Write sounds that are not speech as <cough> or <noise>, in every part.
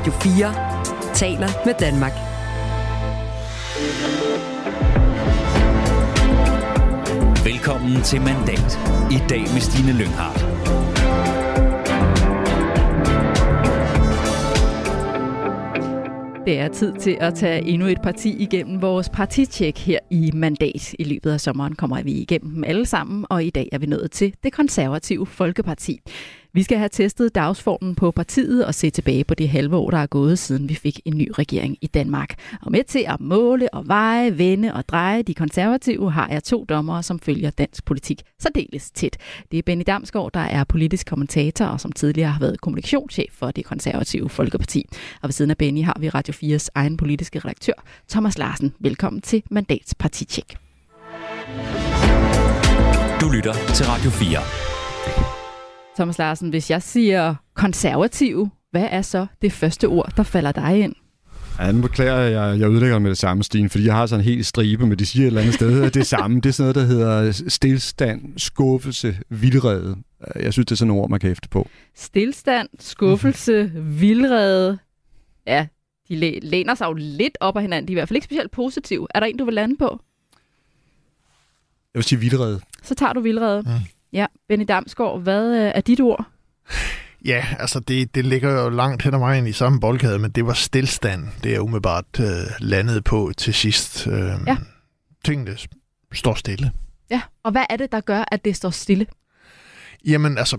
Radio 4 taler med Danmark. Velkommen til Mandat. I dag med Stine Lynghardt. Det er tid til at tage endnu et parti igennem vores partitjek her i Mandat. I løbet af sommeren kommer vi igennem dem alle sammen, og i dag er vi nået til det konservative Folkeparti. Vi skal have testet dagsformen på partiet og se tilbage på det halve år, der er gået, siden vi fik en ny regering i Danmark. Og med til at måle og veje, vende og dreje de konservative, har jeg to dommere, som følger dansk politik særdeles tæt. Det er Benny Damsgaard, der er politisk kommentator og som tidligere har været kommunikationschef for det konservative Folkeparti. Og ved siden af Benny har vi Radio 4's egen politiske redaktør, Thomas Larsen. Velkommen til Mandats Partitjek. Du lytter til Radio 4. Thomas Larsen, hvis jeg siger konservativ, hvad er så det første ord, der falder dig ind? Ja, nu beklager jeg, jeg udlægger med det samme, Stine, fordi jeg har sådan en helt stribe, men de siger et eller andet sted, det samme. Det er sådan noget, der hedder stillstand, skuffelse, vildrede. Jeg synes, det er sådan nogle ord, man kan hæfte på. Stillstand, skuffelse, vildrede. Ja, de læner sig jo lidt op af hinanden. De er i hvert fald ikke specielt positive. Er der en, du vil lande på? Jeg vil sige vildrede. Så tager du vildrede. Mm. Ja, Benny Damsgaard, hvad øh, er dit ord? <laughs> Ja, altså det, det ligger jo langt hen ad vejen i samme boldkade, men det var stillstand, det er umiddelbart øh, landet på til sidst. Øh, ja. Tingene står stille. Ja, og hvad er det, der gør, at det står stille? Jamen altså,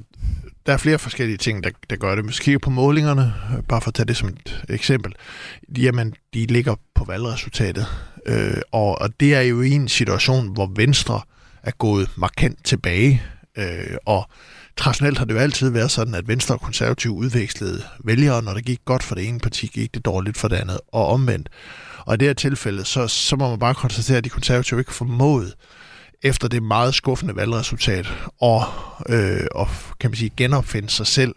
der er flere forskellige ting, der, der gør det. Hvis vi kigger på målingerne, bare for at tage det som et eksempel, jamen de ligger på valgresultatet. Øh, og, og det er jo en situation, hvor Venstre er gået markant tilbage. Øh, og traditionelt har det jo altid været sådan, at Venstre og Konservative udvekslede vælgere, når det gik godt for det ene parti, gik det dårligt for det andet, og omvendt. Og i det her tilfælde, så, så må man bare konstatere, at de konservative ikke formåede efter det meget skuffende valgresultat og, øh, og kan man sige, genopfinde sig selv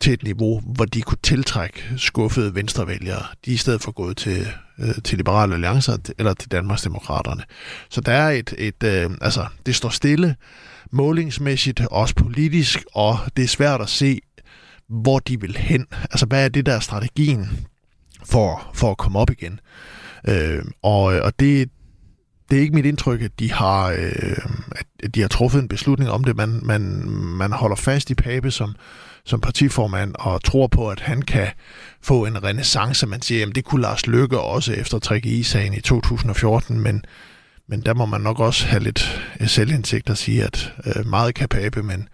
til et niveau, hvor de kunne tiltrække skuffede venstrevælgere. De er i stedet for gået til, øh, til Liberale Alliancer eller til Danmarksdemokraterne. Så der er et, et øh, altså, det står stille målingsmæssigt, også politisk, og det er svært at se, hvor de vil hen. Altså, hvad er det der strategien for, for at komme op igen? Øh, og, og det, det er ikke mit indtryk, at de har, øh, at de har truffet en beslutning om det. Man, man, man holder fast i Pape som, som partiformand og tror på, at han kan få en renaissance. Man siger, at det kunne Lars Løkke også efter i sagen i 2014, men, men der må man nok også have lidt øh, selvindsigt at sige, at øh, meget kapabel, men,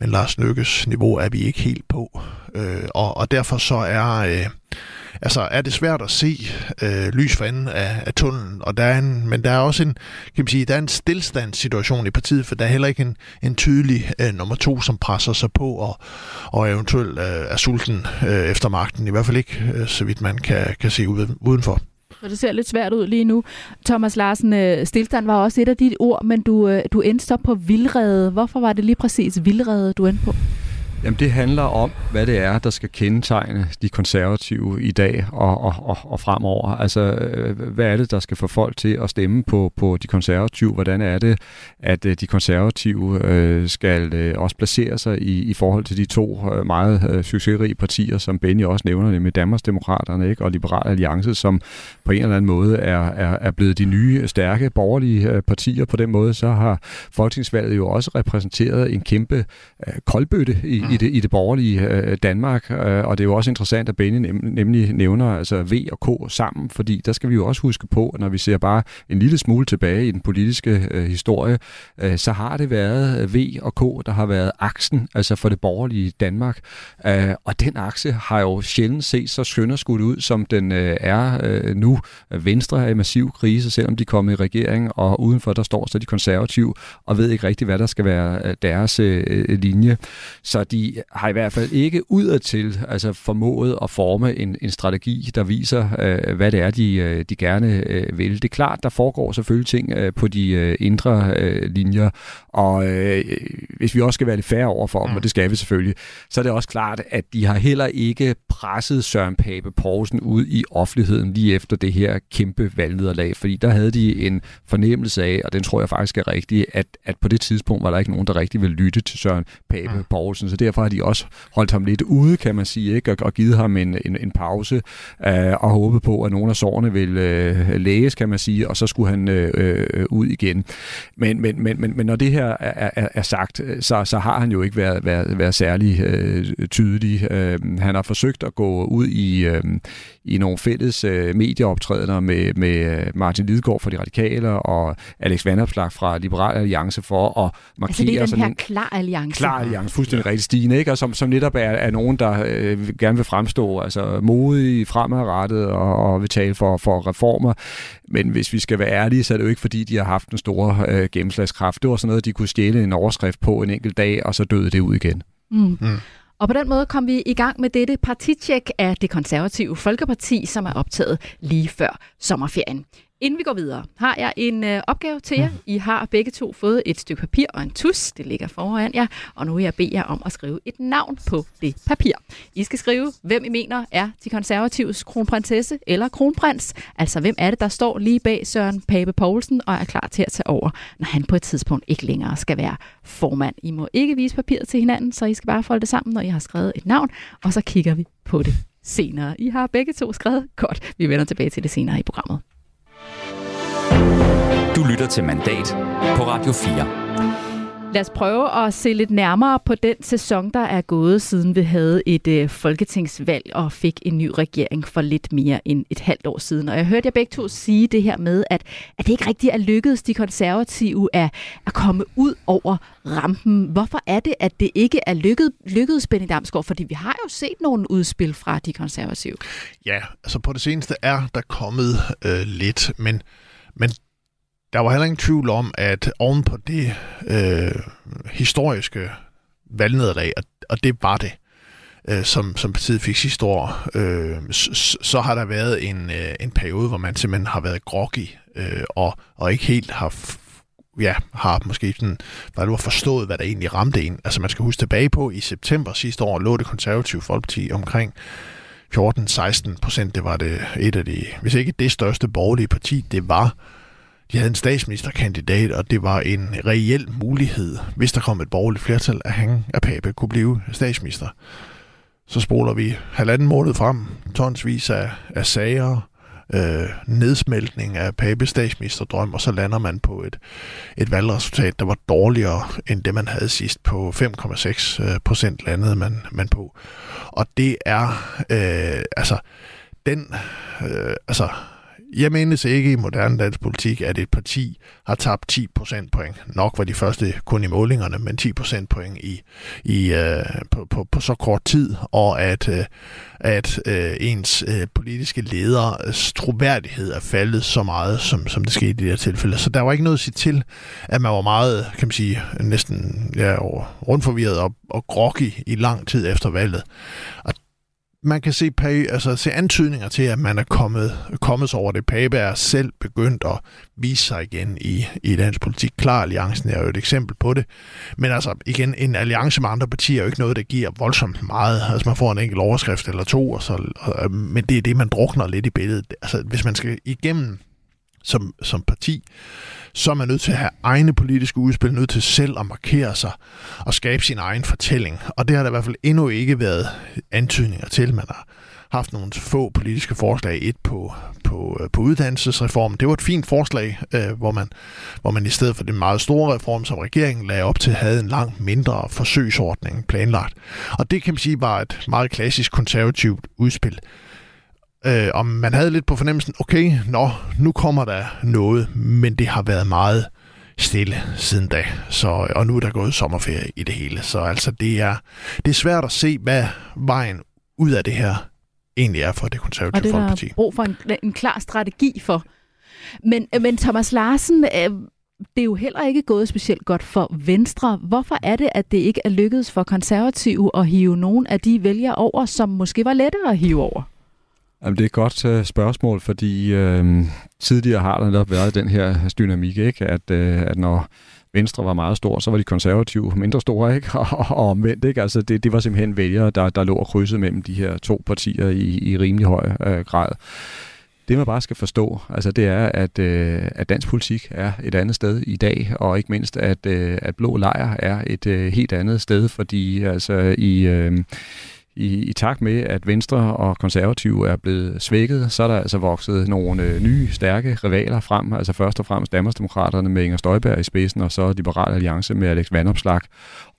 men Lars Nykkes niveau er vi ikke helt på. Øh, og, og derfor så er... Øh, altså er det svært at se øh, lys for enden af, af tunnelen, og der er en, men der er også en, kan man sige, der er en stillstandssituation i partiet, for der er heller ikke en, en tydelig øh, nummer to, som presser sig på og, og eventuelt øh, er sulten øh, efter magten, i hvert fald ikke, øh, så vidt man kan, kan se udenfor. Og det ser lidt svært ud lige nu. Thomas Larsen, øh, stillstand var også et af dit ord, men du, øh, du endte så på vildrede. Hvorfor var det lige præcis vildrede, du endte på? Jamen det handler om, hvad det er, der skal kendetegne de konservative i dag og, og, og, og fremover. Altså, øh, hvad er det, der skal få folk til at stemme på, på de konservative? Hvordan er det, at øh, de konservative øh, skal øh, også placere sig i, i forhold til de to øh, meget øh, succesrige partier, som Benny også nævner, nemlig Danmarksdemokraterne ikke? og Liberal Alliance, som på en eller anden måde er, er, er blevet de nye, stærke borgerlige øh, partier. På den måde så har folketingsvalget jo også repræsenteret en kæmpe øh, koldbøtte i, i, det, i det borgerlige øh, Danmark, øh, og det er jo også interessant, at Benny nem, nemlig nævner altså V og K sammen, fordi der skal vi jo også huske på, når vi ser bare en lille smule tilbage i den politiske øh, historie, øh, så har det været øh, V og K, der har været aksen, altså for det borgerlige Danmark, øh, og den akse har jo sjældent set så skudt ud, som den øh, er øh, nu. Venstre er i massiv krise, selvom de kommer i regering, og udenfor der står så de konservative, og ved ikke rigtig, hvad der skal være øh, deres øh, øh, linje. Så de de har i hvert fald ikke udadtil altså formået at forme en, en strategi, der viser, øh, hvad det er, de, øh, de gerne øh, vil. Det er klart, der foregår selvfølgelig ting øh, på de øh, indre øh, linjer, og øh, hvis vi også skal være lidt færre over for dem, mm. og det skal vi selvfølgelig, så er det også klart, at de har heller ikke pressede Søren Pape Poulsen ud i offentligheden lige efter det her kæmpe valgnederlag, fordi der havde de en fornemmelse af, og den tror jeg faktisk er rigtig, at, at på det tidspunkt var der ikke nogen, der rigtig ville lytte til Søren Pape mm. Poulsen, så derfor har de også holdt ham lidt ude, kan man sige, ikke? Og, og givet ham en, en, en pause øh, og håbet på, at nogle af sårene ville øh, læges, kan man sige, og så skulle han øh, øh, ud igen. Men, men, men, men, men når det her er, er, er sagt, så, så har han jo ikke været, været, været særlig øh, tydelig. Øh, han har forsøgt at gå ud i, øh, i nogle fælles øh, medieoptrædener med, med Martin Lidegaard fra De Radikale og Alex Vanderpslag fra Liberal Alliance for at markere... Altså det er den sådan her klar alliance. Klar alliance, fuldstændig rigtig stigende, ikke? Og som, som netop er, er nogen, der øh, gerne vil fremstå altså modige, fremadrettet og, og vil tale for, for reformer. Men hvis vi skal være ærlige, så er det jo ikke fordi, de har haft en stor øh, gennemslagskraft. Det var sådan noget, de kunne stjæle en overskrift på en enkelt dag, og så døde det ud igen. Mm. Mm. Og på den måde kom vi i gang med dette partitjek af det konservative Folkeparti, som er optaget lige før sommerferien. Inden vi går videre, har jeg en øh, opgave til jer. I har begge to fået et stykke papir og en tus. Det ligger foran jer. Og nu vil jeg bede jer om at skrive et navn på det papir. I skal skrive, hvem I mener er de konservatives kronprinsesse eller kronprins. Altså, hvem er det, der står lige bag Søren Pape Poulsen og er klar til at tage over, når han på et tidspunkt ikke længere skal være formand. I må ikke vise papiret til hinanden, så I skal bare folde det sammen, når I har skrevet et navn. Og så kigger vi på det senere. I har begge to skrevet godt. Vi vender tilbage til det senere i programmet. Du lytter til Mandat på Radio 4. Lad os prøve at se lidt nærmere på den sæson, der er gået, siden vi havde et øh, folketingsvalg og fik en ny regering for lidt mere end et halvt år siden. Og jeg hørte jer begge to sige det her med, at, at det ikke rigtig er lykkedes de konservative at, at komme ud over rampen. Hvorfor er det, at det ikke er lykket, lykkedes, Benny Damsgaard? Fordi vi har jo set nogle udspil fra de konservative. Ja, altså på det seneste er der kommet øh, lidt, men men der var heller ingen tvivl om, at oven på det øh, historiske valgnederlag, og, og det var det, øh, som, som partiet fik sidste år, øh, så, så har der været en, øh, en periode, hvor man simpelthen har været groggy, øh, og, og ikke helt har ja, har måske sådan, hvad du har forstået, hvad der egentlig ramte en. Altså man skal huske tilbage på, i september sidste år lå det konservative folkeparti omkring 14-16 procent. Det var det et af de, hvis ikke det største borgerlige parti, det var, de havde en statsministerkandidat, og det var en reel mulighed, hvis der kom et borgerligt flertal, at han, af Pape kunne blive statsminister. Så spoler vi halvanden måned frem, tonsvis af, af sager, øh, nedsmeltning af Papes statsministerdrøm, og så lander man på et, et valgresultat, der var dårligere end det, man havde sidst på 5,6 øh, procent landede man, man på. Og det er, øh, altså, den, øh, altså, jeg menes ikke i moderne dansk politik, at et parti har tabt 10 procentpoint. Nok var de første kun i målingerne, men 10 procentpoint i, i, øh, på, på, på så kort tid, og at, øh, at øh, ens øh, politiske leders øh, troværdighed er faldet så meget, som, som det skete i det her tilfælde. Så der var ikke noget at sige til, at man var meget, kan man sige, næsten ja, rundforvirret og, og groggy i lang tid efter valget. Og man kan se, altså, se antydninger til, at man er kommet, kommet over det. Pape er selv begyndt at vise sig igen i, i dansk politik. Klar Alliancen er jo et eksempel på det. Men altså, igen, en alliance med andre partier er jo ikke noget, der giver voldsomt meget. Altså, man får en enkelt overskrift eller to, og så, og, øh, men det er det, man drukner lidt i billedet. Altså, hvis man skal igennem som, som parti, så er man nødt til at have egne politiske udspil, nødt til selv at markere sig og skabe sin egen fortælling. Og det har der i hvert fald endnu ikke været antydninger til. Man har haft nogle få politiske forslag. Et på, på, øh, på uddannelsesreformen. Det var et fint forslag, øh, hvor, man, hvor man i stedet for den meget store reform, som regeringen lagde op til, havde en langt mindre forsøgsordning planlagt. Og det kan man sige var et meget klassisk konservativt udspil øh, om man havde lidt på fornemmelsen, okay, nå, nu kommer der noget, men det har været meget stille siden da. Så, og nu er der gået sommerferie i det hele. Så altså, det er, det er svært at se, hvad vejen ud af det her egentlig er for det konservative og det folkeparti. Og brug for en, en klar strategi for. Men, men Thomas Larsen, øh, det er jo heller ikke gået specielt godt for Venstre. Hvorfor er det, at det ikke er lykkedes for konservative at hive nogle af de vælgere over, som måske var lettere at hive over? Jamen, det er et godt øh, spørgsmål, fordi øh, tidligere har der netop været den her dynamik, ikke? At, øh, at når Venstre var meget stor, så var de konservative mindre store, ikke? <laughs> Og, og omvendt, ikke? Altså det, det var simpelthen vælgere, der, der lå og krydsede mellem de her to partier i, i rimelig høj øh, grad. Det man bare skal forstå, altså det er, at, øh, at dansk politik er et andet sted i dag, og ikke mindst, at, øh, at blå lejr er et øh, helt andet sted, fordi altså i... Øh, i, i takt med, at Venstre og Konservative er blevet svækket, så er der altså vokset nogle øh, nye, stærke rivaler frem. Altså først og fremmest Danmarksdemokraterne med Inger Støjberg i spidsen, og så Liberal Alliance med Alex Vandopslag.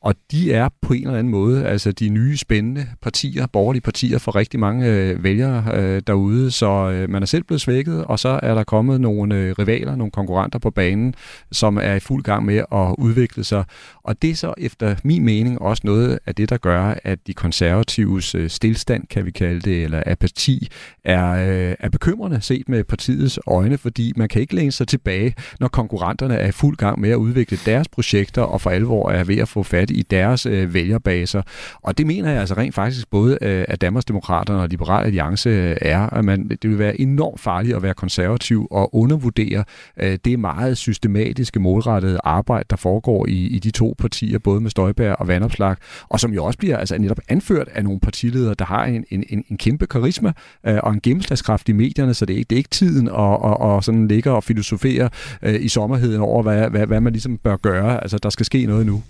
Og de er på en eller anden måde altså de nye spændende partier, borgerlige partier for rigtig mange øh, vælgere øh, derude. Så øh, man er selv blevet svækket, og så er der kommet nogle øh, rivaler, nogle konkurrenter på banen, som er i fuld gang med at udvikle sig. Og det er så efter min mening også noget af det, der gør, at de konservatives øh, stillstand, kan vi kalde det, eller apati, er, øh, er bekymrende set med partiets øjne, fordi man kan ikke læne sig tilbage, når konkurrenterne er i fuld gang med at udvikle deres projekter og for alvor er ved at få fat i deres øh, vælgerbaser. Og det mener jeg altså rent faktisk både øh, at Danmarksdemokraterne og Liberal Alliance øh, er, at man, det vil være enormt farligt at være konservativ og undervurdere øh, det meget systematiske, målrettede arbejde, der foregår i, i de to partier, både med Støjberg og Vandopslag, og som jo også bliver altså netop anført af nogle partiledere, der har en, en, en, en kæmpe karisma øh, og en gennemslagskraft i medierne, så det er ikke, det er ikke tiden at, og, og sådan ligge og filosofere øh, i sommerheden over, hvad, hvad, hvad man ligesom bør gøre. Altså, der skal ske noget nu.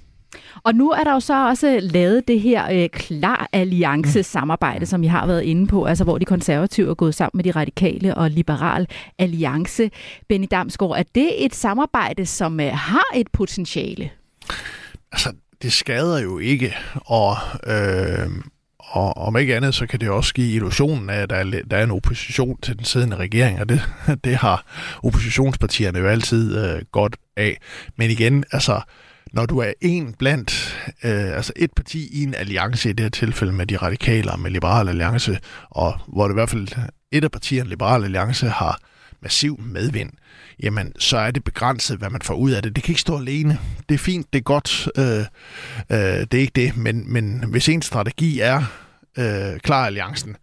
Og nu er der jo så også lavet det her øh, klar alliance samarbejde, som vi har været inde på, altså hvor de konservative er gået sammen med de radikale og liberal alliance. Benny Damsgaard, er det et samarbejde, som øh, har et potentiale? Altså, det skader jo ikke, og, øh, og om ikke andet, så kan det også give illusionen af, at der er, der er en opposition til den siddende regering, og det, <laughs> det har oppositionspartierne jo altid øh, godt af. Men igen, altså, når du er en blandt, øh, altså et parti i en alliance, i det her tilfælde med de radikale og med Liberal Alliance, og hvor det i hvert fald et af partierne, Liberal Alliance, har massiv medvind, jamen så er det begrænset, hvad man får ud af det. Det kan ikke stå alene. Det er fint, det er godt, øh, øh, det er ikke det, men, men hvis en strategi er øh, klar alliancen,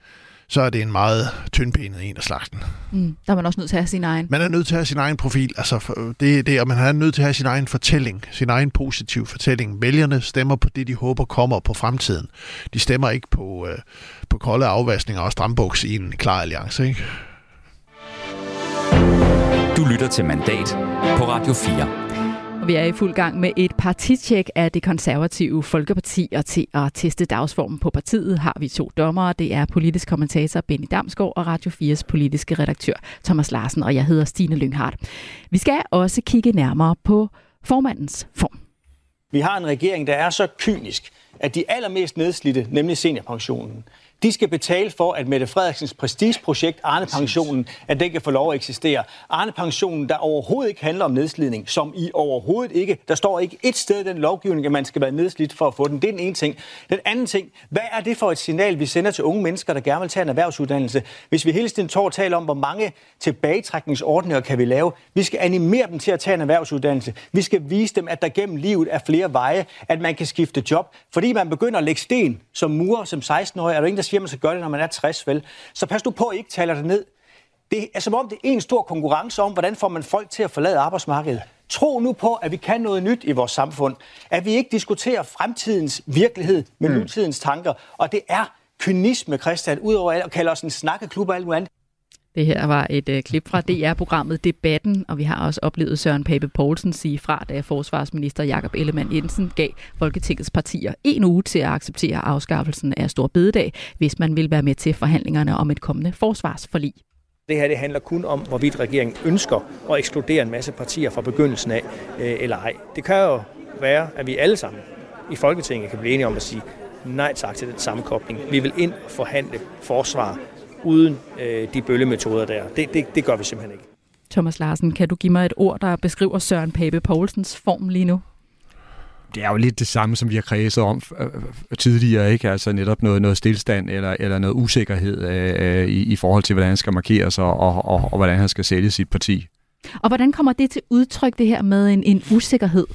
så er det en meget tyndbenet en af slagten. Mm, der er man også nødt til at have sin egen. Man er nødt til at have sin egen profil. Altså, det, det, og man er nødt til at have sin egen fortælling, sin egen positiv fortælling. Vælgerne stemmer på det, de håber kommer på fremtiden. De stemmer ikke på, øh, på kolde afvaskninger og strambuks i en klar alliance. Ikke? Du lytter til Mandat på Radio 4. Og vi er i fuld gang med et partitjek af det konservative Folkeparti, og til at teste dagsformen på partiet har vi to dommere. Det er politisk kommentator Benny Damsgaard og Radio 4's politiske redaktør Thomas Larsen, og jeg hedder Stine Lynghardt. Vi skal også kigge nærmere på formandens form. Vi har en regering, der er så kynisk, at de allermest nedslidte, nemlig seniorpensionen, de skal betale for, at Mette Frederiksens prestigeprojekt, Arne-pensionen, at den kan få lov at eksistere. Arne-pensionen, der overhovedet ikke handler om nedslidning, som i overhovedet ikke, der står ikke et sted i den lovgivning, at man skal være nedslidt for at få den. Det er den ene ting. Den anden ting, hvad er det for et signal, vi sender til unge mennesker, der gerne vil tage en erhvervsuddannelse? Hvis vi hele tiden tår taler om, hvor mange tilbagetrækningsordninger kan vi lave, vi skal animere dem til at tage en erhvervsuddannelse. Vi skal vise dem, at der gennem livet er flere veje, at man kan skifte job. Fordi man begynder at lægge sten som murer som 16-årig, er der ingen, der siger, at man skal gøre det, når man er 60, vel? Så pas nu på, at I ikke taler det ned. Det er som om, det er en stor konkurrence om, hvordan får man folk til at forlade arbejdsmarkedet. Tro nu på, at vi kan noget nyt i vores samfund. At vi ikke diskuterer fremtidens virkelighed med mm. nutidens tanker. Og det er kynisme, Christian, udover at kalde os en snakkeklub og alt muligt andet. Det her var et øh, klip fra DR-programmet Debatten, og vi har også oplevet Søren Pape Poulsen sige fra, da forsvarsminister Jakob Ellemann Jensen gav Folketingets partier en uge til at acceptere afskaffelsen af Stor Bededag, hvis man vil være med til forhandlingerne om et kommende forsvarsforlig. Det her det handler kun om, hvorvidt regeringen ønsker at ekskludere en masse partier fra begyndelsen af, øh, eller ej. Det kan jo være, at vi alle sammen i Folketinget kan blive enige om at sige nej tak til den sammenkobling. Vi vil ind og forhandle forsvar uden øh, de bøllemetoder der. Det, det, det gør vi simpelthen ikke. Thomas Larsen, kan du give mig et ord, der beskriver Søren Pape Poulsens form lige nu? det er jo lidt det samme, som vi har kredset om øh, tidligere, ikke? Altså netop noget, noget stillstand eller, eller noget usikkerhed øh, i, i forhold til, hvordan han skal markere sig og, og, og, og hvordan han skal sælge sit parti. Og hvordan kommer det til udtryk, det her med en, en usikkerhed?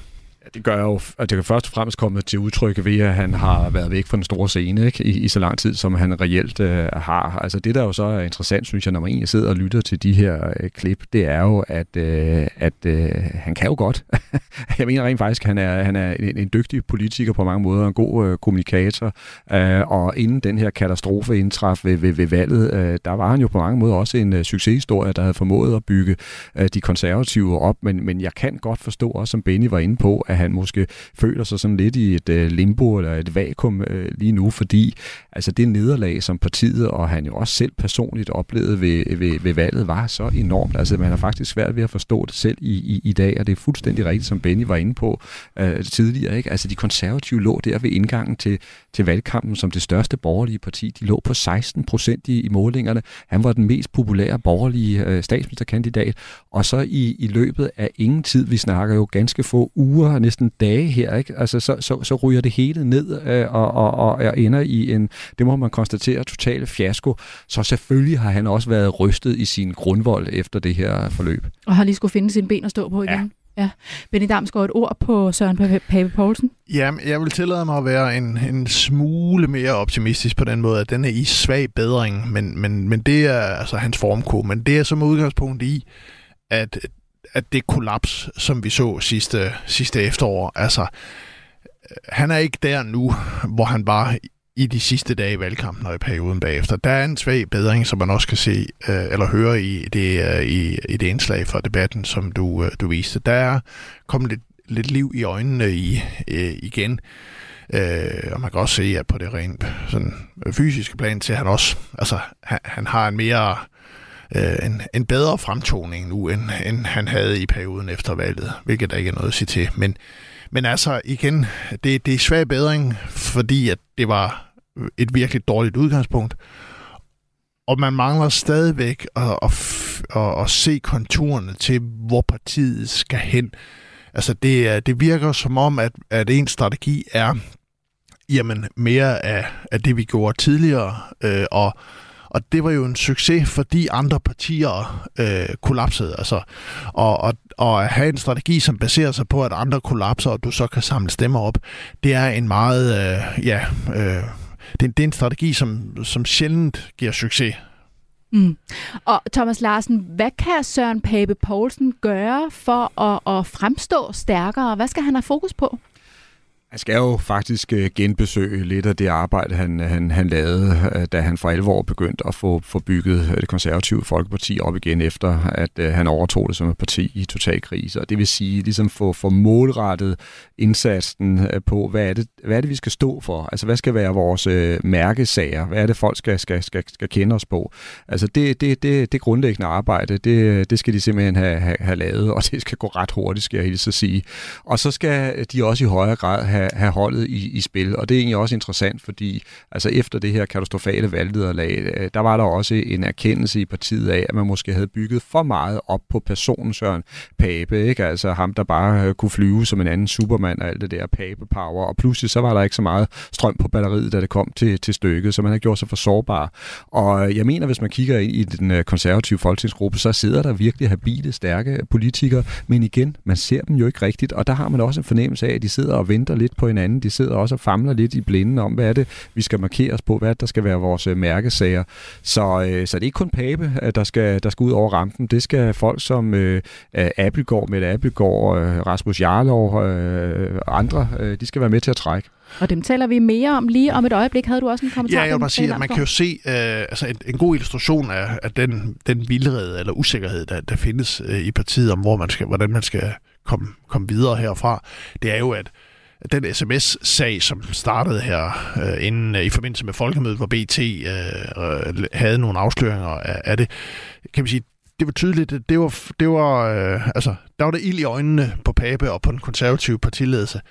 Det gør jo, at det kan først og fremmest komme til udtryk ved, at han har været væk fra den store scene ikke? I, i så lang tid, som han reelt øh, har. Altså det, der jo så er interessant, synes jeg, når man egentlig sidder og lytter til de her øh, klip, det er jo, at, øh, at øh, han kan jo godt. <laughs> jeg mener rent faktisk, at han er, han er en, en dygtig politiker på mange måder, en god øh, kommunikator, øh, og inden den her katastrofe indtraf ved, ved, ved valget, øh, der var han jo på mange måder også en øh, succeshistorie, der havde formået at bygge øh, de konservative op, men, men jeg kan godt forstå også, som Benny var inde på, at han måske føler sig sådan lidt i et øh, limbo eller et vakuum øh, lige nu, fordi altså det nederlag, som partiet og han jo også selv personligt oplevede ved, ved, ved valget, var så enormt. Altså man har faktisk svært ved at forstå det selv i, i, i dag, og det er fuldstændig rigtigt, som Benny var inde på øh, tidligere. Ikke? Altså de konservative lå der ved indgangen til, til valgkampen som det største borgerlige parti. De lå på 16 procent i, i målingerne. Han var den mest populære borgerlige øh, statsministerkandidat, og så i, i løbet af ingen tid, vi snakker jo ganske få uger, næsten dage her, ikke? Altså, så, så, så ryger det hele ned øh, og, og, og ender i en, det må man konstatere, total fiasko. Så selvfølgelig har han også været rystet i sin grundvold efter det her forløb. Og har lige skulle finde sine ben at stå på igen. Ja. Ja. Benny Damsgaard, et ord på Søren Pape Poulsen? Ja, jeg vil tillade mig at være en, en smule mere optimistisk på den måde, at den er i svag bedring, men, men, men det er altså hans formko, men det er som udgangspunkt i, at, at det kollaps, som vi så sidste, sidste efterår, altså han er ikke der nu, hvor han var i de sidste dage i valgkampen og i perioden bagefter. Der er en svag bedring, som man også kan se øh, eller høre i det, øh, i, i det indslag fra debatten, som du, øh, du viste. Der er kommet lidt, lidt liv i øjnene i, øh, igen. Øh, og man kan også se, at på det rent sådan, fysiske plan til han også, altså han, han har en mere øh, Øh, en, en bedre fremtoning nu, end, end han havde i perioden efter valget, hvilket der ikke er noget at sige til. Men, men altså igen, det, det er svag bedring, fordi at det var et virkelig dårligt udgangspunkt. Og man mangler stadigvæk at, at, at, at se konturerne til, hvor partiet skal hen. Altså det, det virker som om, at, at en strategi er jamen, mere af, af det, vi gjorde tidligere, øh, og og det var jo en succes, fordi andre partier øh, kollapsede. Altså, og, og, og at have en strategi, som baserer sig på, at andre kollapser, og du så kan samle stemmer op, det er en meget, øh, ja, øh, det, det er en strategi, som, som sjældent giver succes. Mm. Og Thomas Larsen, hvad kan Søren Pape Poulsen gøre for at, at fremstå stærkere? Hvad skal han have fokus på? Jeg skal jo faktisk øh, genbesøge lidt af det arbejde, han, han, han lavede, øh, da han for alvor begyndte at få, få bygget øh, det konservative Folkeparti op igen, efter at han overtog det som et parti i total krise. Og det vil sige, ligesom få, få målrettet indsatsen øh, på, hvad er, det, hvad er det, vi skal stå for? Altså, hvad skal være vores øh, mærkesager? Hvad er det, folk skal, skal, skal, skal kende os på? Altså, det, det, det, det grundlæggende arbejde, det, det skal de simpelthen have, have, have lavet, og det skal gå ret hurtigt, skal jeg hilse at sige. Og så skal de også i højere grad have have, holdet i, i spil. Og det er egentlig også interessant, fordi altså efter det her katastrofale valgnederlag, øh, der var der også en erkendelse i partiet af, at man måske havde bygget for meget op på personen Søren Pape, ikke? altså ham, der bare øh, kunne flyve som en anden supermand og alt det der Pape-power, og pludselig så var der ikke så meget strøm på batteriet, da det kom til, til stykket, så man har gjort sig for sårbar. Og jeg mener, hvis man kigger ind i den øh, konservative folketingsgruppe, så sidder der virkelig habile, stærke politikere, men igen, man ser dem jo ikke rigtigt, og der har man også en fornemmelse af, at de sidder og venter lidt på hinanden. De sidder også og famler lidt i blinden om, hvad er det, vi skal markere os på, hvad der skal være vores øh, mærkesager. Så, øh, så det er ikke kun Pape, øh, der skal, der skal ud over rampen. Det skal folk som øh, Appelgaard, Mette Appelgaard, øh, Rasmus Jarlov øh, øh, andre, øh, de skal være med til at trække. Og dem taler vi mere om lige om et øjeblik. Havde du også en kommentar? Ja, jeg vil bare sige, at man kan jo se uh, altså en, en god illustration af, af den, den vildrede eller usikkerhed, der, der findes uh, i partiet om, hvor man skal, hvordan man skal komme, komme videre herfra. Det er jo, at den sms-sag, som startede her øh, inden øh, i forbindelse med folkemødet, hvor BT øh, havde nogle afsløringer af, af det, kan vi sige, det var tydeligt, det var, det var øh, altså, der var der ild i øjnene på Pape og på den konservative partiledelse,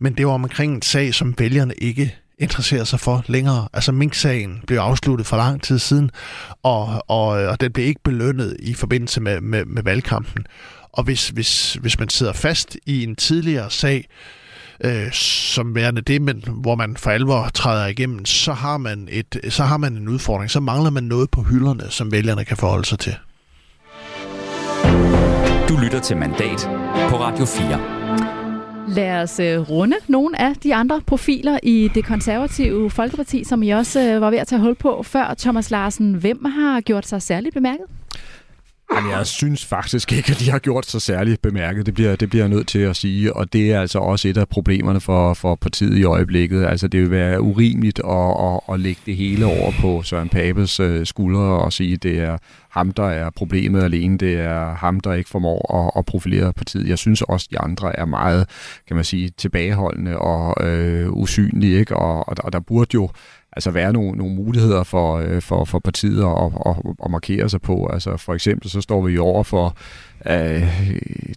men det var omkring en sag, som vælgerne ikke interesserer sig for længere. Altså Mink-sagen blev afsluttet for lang tid siden, og, og, og den blev ikke belønnet i forbindelse med, med, med valgkampen. Og hvis, hvis, hvis man sidder fast i en tidligere sag, øh, som værende det, men hvor man for alvor træder igennem, så har, man et, så har man en udfordring. Så mangler man noget på hylderne, som vælgerne kan forholde sig til. Du lytter til Mandat på Radio 4. Lad os øh, runde nogle af de andre profiler i det konservative Folkeparti, som I også øh, var ved at tage hul på før. Thomas Larsen, hvem har gjort sig særligt bemærket? Men jeg synes faktisk ikke, at de har gjort sig særligt bemærket. Det bliver, det bliver jeg nødt til at sige, og det er altså også et af problemerne for, for partiet i øjeblikket. Altså, det vil være urimeligt at, at, at lægge det hele over på Søren Papes øh, skuldre og sige, at det er ham, der er problemet alene. Det er ham, der ikke formår at, at profilere partiet. Jeg synes også, de andre er meget, kan man sige, tilbageholdende og øh, usynlige, ikke? Og, og, og der burde jo altså være nogle, nogle muligheder for, øh, for, for partiet at, at, at markere sig på. Altså for eksempel så står vi over for øh,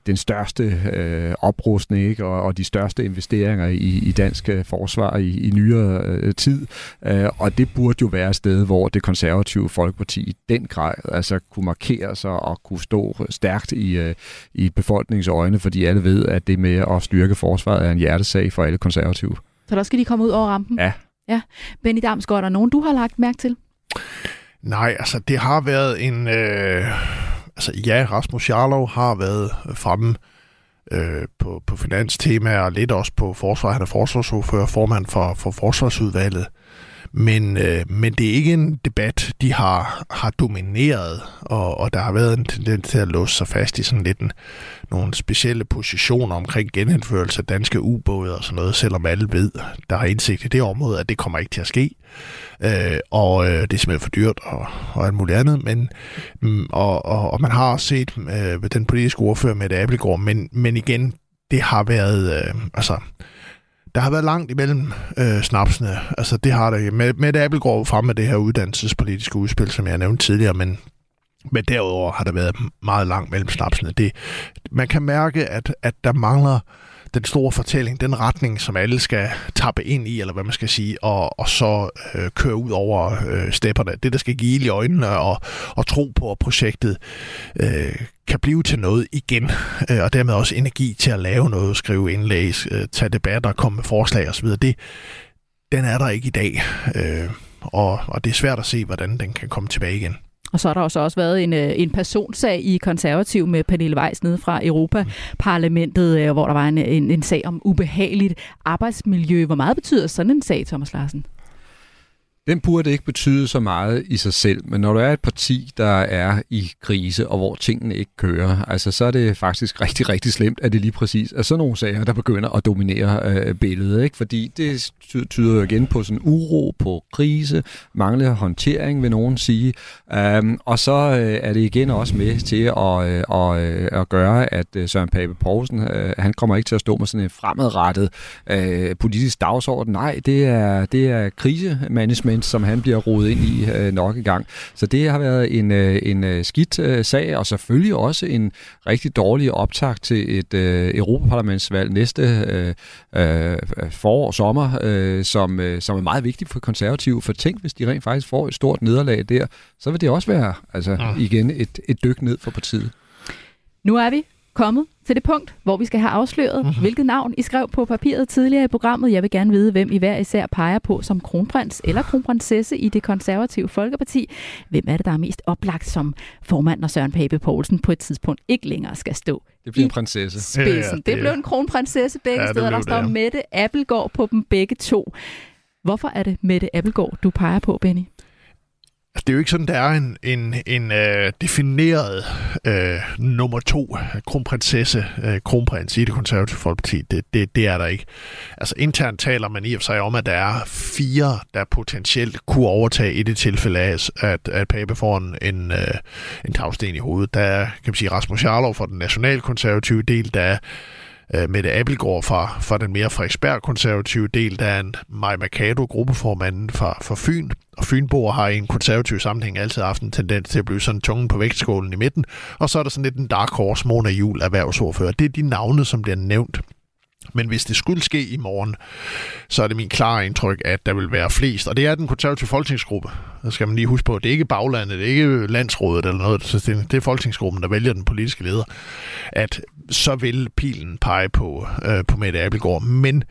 den største øh, oprustning ikke? Og, og de største investeringer i, i dansk øh, forsvar i, i nyere øh, tid. Øh, og det burde jo være et sted, hvor det konservative folkeparti i den grad altså kunne markere sig og kunne stå stærkt i, øh, i befolkningens øjne, fordi alle ved, at det med at styrke forsvaret er en hjertesag for alle konservative. Så der skal de komme ud over rampen? Ja, Ja. Benny Damsgaard, er der nogen, du har lagt mærke til? Nej, altså det har været en... Øh, altså ja, Rasmus Jarlov har været fremme øh, på, på finanstemaer og lidt også på forsvar. Han er forsvarsordfører, formand for, for forsvarsudvalget. Men, øh, men det er ikke en debat, de har, har domineret, og, og der har været en tendens til at låse sig fast i sådan lidt en, nogle specielle positioner omkring genindførelse af danske ubåde og sådan noget, selvom alle ved, der har indsigt i det område, at det kommer ikke til at ske. Øh, og øh, det er simpelthen for dyrt og, og alt muligt andet. Men, mm, og, og, og man har også set øh, den politiske ordfører med det Abelgaard, men, men igen, det har været, øh, altså, der har været langt imellem øh, snapsene. Altså, det har der med, med det Appelgaard frem med det her uddannelsespolitiske udspil, som jeg nævnte tidligere, men, men derudover har der været meget langt mellem snapsene. Det, man kan mærke, at, at der mangler den store fortælling, den retning, som alle skal tappe ind i, eller hvad man skal sige, og, og så øh, køre ud over øh, stepperne. Det, der skal give i øjnene og, og tro på, at projektet øh, kan blive til noget igen, <laughs> øh, og dermed også energi til at lave noget, skrive indlæg, øh, tage debatter, komme med forslag osv. Det, den er der ikke i dag, øh, og, og det er svært at se, hvordan den kan komme tilbage igen. Og så har der også, også været en, øh, en personsag i konservativ med Pernille Weiss nede fra Europaparlamentet, øh, hvor der var en, en, en sag om ubehageligt arbejdsmiljø. Hvor meget betyder sådan en sag, Thomas Larsen? Den burde ikke betyde så meget i sig selv, men når du er et parti, der er i krise, og hvor tingene ikke kører, altså så er det faktisk <laughs> rigtig, rigtig slemt, at det lige præcis er sådan nogle sager, der begynder at dominere øh, billedet. Ikke? Fordi det tyder jo igen på sådan uro, på krise, manglende håndtering, vil nogen sige. Um, og så øh, er det igen også med til at, øh, og, øh, at gøre, at øh, Søren Pape Poulsen, øh, han kommer ikke til at stå med sådan en fremadrettet øh, politisk dagsorden. Nej, det er, det er krisemanagement, Giants, som han bliver rodet ind i øh, nok en gang. Så det har været en, øh, en øh, skidt øh, sag, og selvfølgelig også en rigtig dårlig optag til et øh, Europaparlamentsvalg næste øh, øh, forår, sommer, øh, som, øh, som er meget vigtigt for konservative. For tænk, hvis de rent faktisk får et stort nederlag der, så vil det også være altså, ja. igen et, et dyk ned for partiet. Nu er vi kommet til det punkt, hvor vi skal have afsløret, mm-hmm. hvilket navn I skrev på papiret tidligere i programmet. Jeg vil gerne vide, hvem I hver især peger på som kronprins eller kronprinsesse i det konservative Folkeparti. Hvem er det, der er mest oplagt som formand, når Søren Pape Poulsen på et tidspunkt ikke længere skal stå det bliver en prinsesse. Spidsen. Ja, ja, det, det blev en kronprinsesse begge ja, steder. Der står det, ja. Mette Appelgaard på dem begge to. Hvorfor er det Mette Appelgaard, du peger på, Benny? Altså, det er jo ikke sådan, der er en, en, en øh, defineret øh, nummer to kronprinsesse, øh, kronprins i det konservative folkeparti. Det, det, det er der ikke. Altså internt taler man i og for sig om, at der er fire, der potentielt kunne overtage i det tilfælde af, at, at Pape får en, en, øh, en tagsten i hovedet. Der er, kan man sige, Rasmus Jarlov fra den nationalkonservative del, der er øh, Mette Abelgaard fra, fra den mere Frederiksberg-konservative del. Der er en Maja Mercado, gruppeformanden fra, fra Fyn, og Fynboer har i en konservativ sammenhæng altid haft en tendens til at blive sådan tungen på vægtskålen i midten. Og så er der sådan lidt en dark horse, Mona Jul, erhvervsordfører. Det er de navne, som bliver nævnt men hvis det skulle ske i morgen, så er det min klare indtryk, at der vil være flest. Og det er den konservative folketingsgruppe. Der skal man lige huske på. Det er ikke baglandet, det er ikke landsrådet eller noget. Så det er folketingsgruppen, der vælger den politiske leder. At så vil pilen pege på, øh, på Mette Abelgaard. Men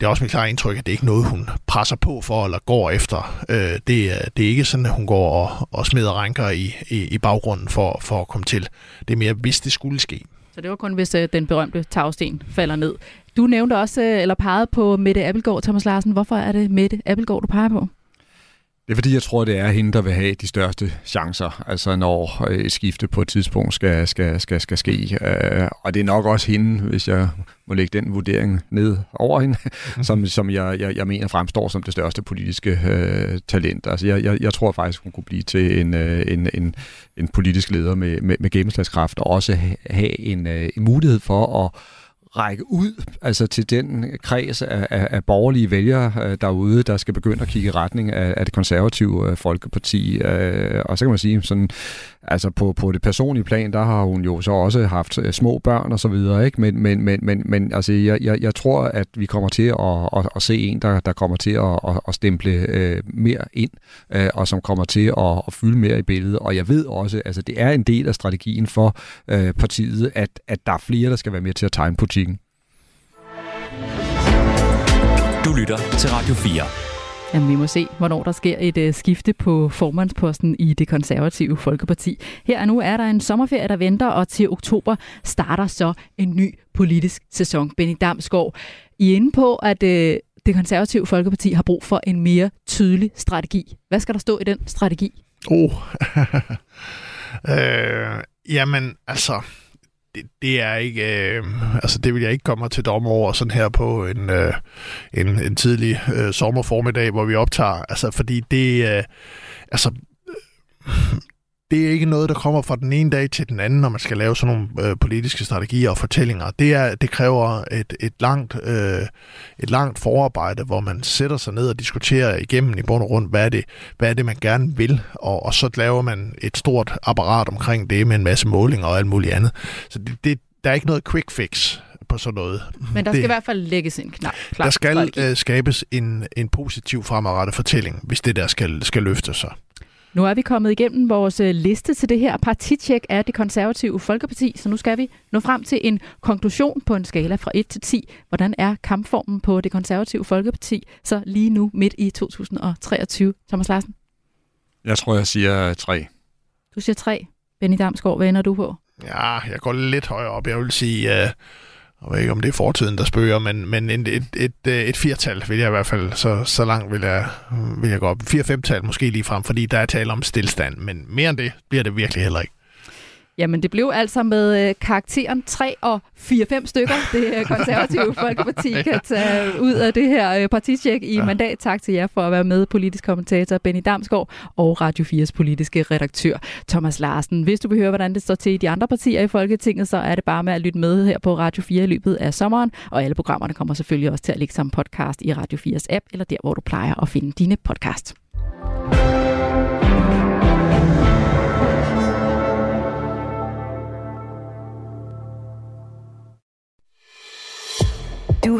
det er også mit klare indtryk, at det er ikke noget, hun presser på for eller går efter. Øh, det, er, det er ikke sådan, at hun går og, og smider ranker i, i, i baggrunden for, for at komme til. Det er mere, hvis det skulle ske. Så det var kun, hvis øh, den berømte tagsten falder ned. Du nævnte også, øh, eller pegede på Mette Appelgaard, Thomas Larsen. Hvorfor er det Mette Appelgaard, du peger på? Det er fordi, jeg tror, det er hende, der vil have de største chancer, altså når et skifte på et tidspunkt skal, skal, skal, skal ske. Øh, og det er nok også hende, hvis jeg må lægge den vurdering ned over hende, som, som jeg, jeg, jeg mener fremstår som det største politiske øh, talent. Altså jeg, jeg, jeg tror faktisk, hun kunne blive til en, øh, en, en, en politisk leder med, med, med gennemslagskraft, og også have en, øh, en mulighed for at række ud altså til den kreds af, af, af borgerlige vælgere øh, derude, der skal begynde at kigge i retning af, af det konservative øh, folkeparti. Øh, og så kan man sige, sådan, altså på, på det personlige plan, der har hun jo så også haft øh, små børn og så videre, ikke? Men, men, men, men, men altså, jeg, jeg, jeg tror, at vi kommer til at, at, at se en, der, der kommer til at, at, at stemple øh, mere ind, øh, og som kommer til at, at fylde mere i billedet. Og jeg ved også, altså det er en del af strategien for øh, partiet, at, at der er flere, der skal være med til at tegne politikken. Du lytter til Radio 4. Jamen, vi må se, hvornår der sker et uh, skifte på formandsposten i det konservative Folkeparti. Her og nu er der en sommerferie, der venter, og til oktober starter så en ny politisk sæson. Benny Damsgaard, I er inde på, at uh, det konservative Folkeparti har brug for en mere tydelig strategi. Hvad skal der stå i den strategi? Oh. <laughs> øh, jamen, altså, det, det er ikke, øh, altså det vil jeg ikke komme til dommer over sådan her på en, øh, en, en tidlig øh, sommerformiddag, hvor vi optager, altså fordi det, øh, altså det er ikke noget, der kommer fra den ene dag til den anden, når man skal lave sådan nogle øh, politiske strategier og fortællinger. Det, er, det kræver et, et, langt, øh, et langt forarbejde, hvor man sætter sig ned og diskuterer igennem i bund og rundt, hvad er det, hvad er det man gerne vil, og, og så laver man et stort apparat omkring det med en masse målinger og alt muligt andet. Så det, det, der er ikke noget quick fix på sådan noget. Men der skal det, i hvert fald lægges en knap. Der skal øh, skabes en, en positiv fremadrettet fortælling, hvis det der skal, skal løfte sig. Nu er vi kommet igennem vores øh, liste til det her partitjek af det konservative Folkeparti, så nu skal vi nå frem til en konklusion på en skala fra 1 til 10. Hvordan er kampformen på det konservative Folkeparti så lige nu midt i 2023? Thomas Larsen? Jeg tror, jeg siger 3. Du siger 3. Benny Damsgaard, hvad ender du på? Ja, jeg går lidt højere op. Jeg vil sige... Uh jeg ved ikke, om det er fortiden, der spøger, men, men et, et, et, øh, et firtal vil jeg i hvert fald, så, så langt vil jeg, vil jeg gå op. Fire-femtal måske lige frem, fordi der er tale om stillstand, men mere end det bliver det virkelig heller ikke. Jamen, det blev altså med øh, karakteren 3 og 4-5 stykker, det øh, konservative <laughs> Folkeparti kan tage ud af det her øh, partitjek i ja. mandat. Tak til jer for at være med, politisk kommentator Benny Damsgaard og Radio 4's politiske redaktør Thomas Larsen. Hvis du vil høre, hvordan det står til i de andre partier i Folketinget, så er det bare med at lytte med her på Radio 4 i løbet af sommeren. Og alle programmerne kommer selvfølgelig også til at ligge som podcast i Radio 4's app, eller der, hvor du plejer at finde dine podcast.